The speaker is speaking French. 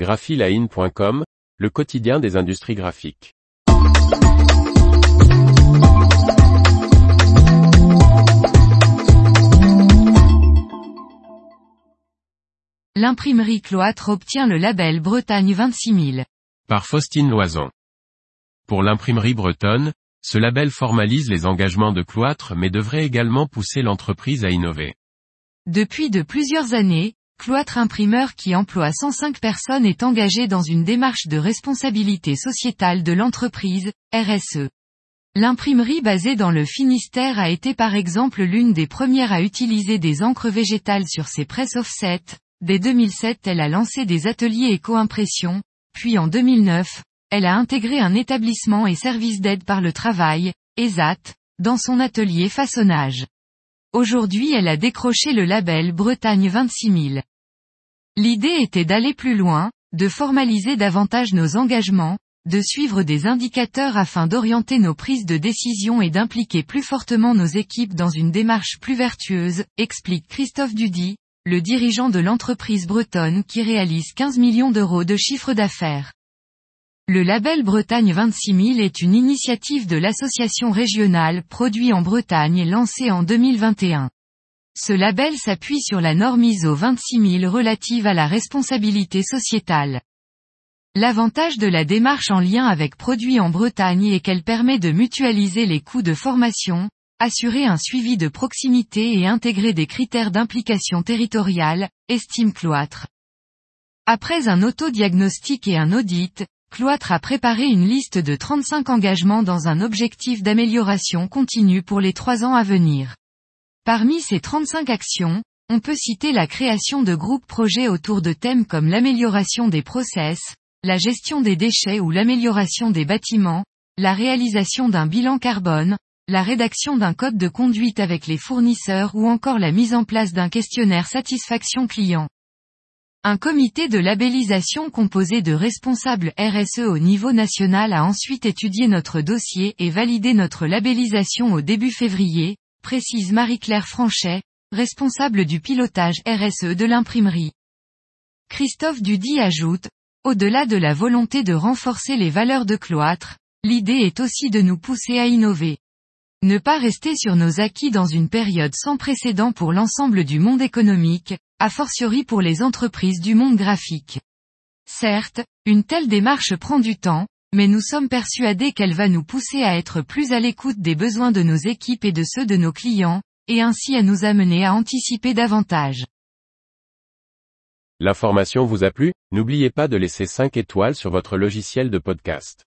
graphiline.com, le quotidien des industries graphiques. L'imprimerie Cloître obtient le label Bretagne 26000. Par Faustine Loison. Pour l'imprimerie bretonne, ce label formalise les engagements de Cloître mais devrait également pousser l'entreprise à innover. Depuis de plusieurs années, Cloître Imprimeur qui emploie 105 personnes est engagé dans une démarche de responsabilité sociétale de l'entreprise, RSE. L'imprimerie basée dans le Finistère a été par exemple l'une des premières à utiliser des encres végétales sur ses presses offset. Dès 2007 elle a lancé des ateliers éco-impression, puis en 2009, elle a intégré un établissement et service d'aide par le travail, ESAT, dans son atelier façonnage. Aujourd'hui elle a décroché le label Bretagne 26000. L'idée était d'aller plus loin, de formaliser davantage nos engagements, de suivre des indicateurs afin d'orienter nos prises de décision et d'impliquer plus fortement nos équipes dans une démarche plus vertueuse, explique Christophe Dudy, le dirigeant de l'entreprise bretonne qui réalise 15 millions d'euros de chiffre d'affaires. Le label Bretagne 26000 est une initiative de l'association régionale Produits en Bretagne lancée en 2021. Ce label s'appuie sur la norme ISO 26000 relative à la responsabilité sociétale. L'avantage de la démarche en lien avec Produits en Bretagne est qu'elle permet de mutualiser les coûts de formation, assurer un suivi de proximité et intégrer des critères d'implication territoriale, estime Cloître. Après un autodiagnostic et un audit, Cloître a préparé une liste de 35 engagements dans un objectif d'amélioration continue pour les trois ans à venir. Parmi ces 35 actions, on peut citer la création de groupes projets autour de thèmes comme l'amélioration des process, la gestion des déchets ou l'amélioration des bâtiments, la réalisation d'un bilan carbone, la rédaction d'un code de conduite avec les fournisseurs ou encore la mise en place d'un questionnaire satisfaction client. Un comité de labellisation composé de responsables RSE au niveau national a ensuite étudié notre dossier et validé notre labellisation au début février, précise Marie-Claire Franchet, responsable du pilotage RSE de l'imprimerie. Christophe Dudy ajoute, au-delà de la volonté de renforcer les valeurs de cloître, l'idée est aussi de nous pousser à innover. Ne pas rester sur nos acquis dans une période sans précédent pour l'ensemble du monde économique, a fortiori pour les entreprises du monde graphique. Certes, une telle démarche prend du temps, mais nous sommes persuadés qu'elle va nous pousser à être plus à l'écoute des besoins de nos équipes et de ceux de nos clients, et ainsi à nous amener à anticiper davantage. L'information vous a plu? N'oubliez pas de laisser 5 étoiles sur votre logiciel de podcast.